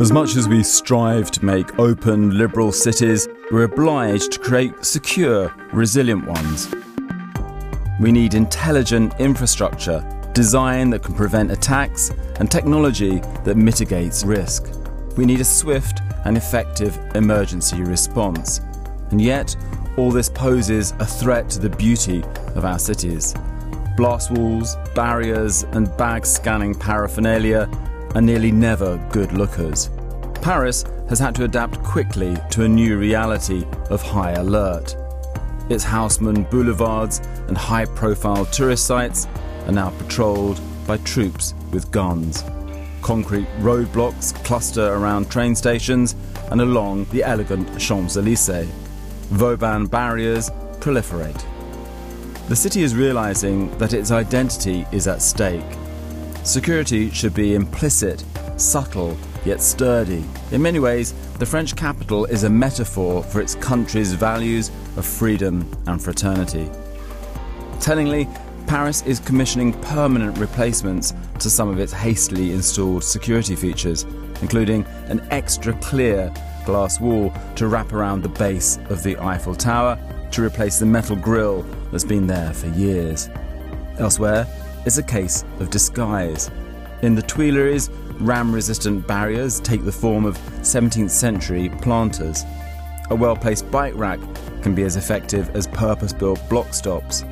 As much as we strive to make open, liberal cities, we're obliged to create secure, resilient ones. We need intelligent infrastructure, design that can prevent attacks, and technology that mitigates risk. We need a swift and effective emergency response. And yet, all this poses a threat to the beauty of our cities. Blast walls, barriers, and bag scanning paraphernalia are nearly never good lookers. Paris has had to adapt quickly to a new reality of high alert. Its Haussmann boulevards and high profile tourist sites are now patrolled by troops with guns. Concrete roadblocks cluster around train stations and along the elegant Champs Elysees. Vauban barriers proliferate. The city is realizing that its identity is at stake. Security should be implicit, subtle, yet sturdy. In many ways, the French capital is a metaphor for its country's values of freedom and fraternity. Tellingly, Paris is commissioning permanent replacements to some of its hastily installed security features, including an extra clear glass wall to wrap around the base of the Eiffel Tower to replace the metal grille that's been there for years. Elsewhere is a case of disguise. In the Tuileries, ram resistant barriers take the form of 17th century planters. A well placed bike rack can be as effective as purpose built block stops.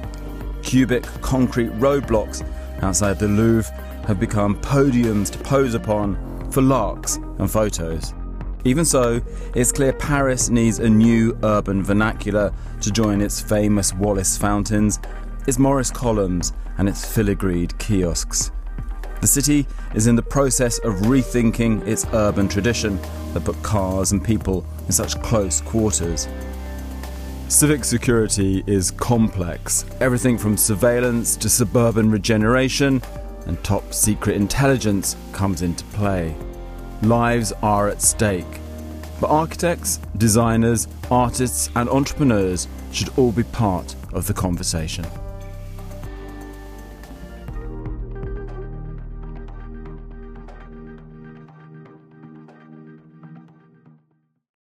Cubic concrete roadblocks outside the Louvre have become podiums to pose upon for larks and photos. Even so, it's clear Paris needs a new urban vernacular to join its famous Wallace fountains, its Morris columns, and its filigreed kiosks. The city is in the process of rethinking its urban tradition that put cars and people in such close quarters. Civic security is complex. Everything from surveillance to suburban regeneration and top secret intelligence comes into play. Lives are at stake. But architects, designers, artists, and entrepreneurs should all be part of the conversation.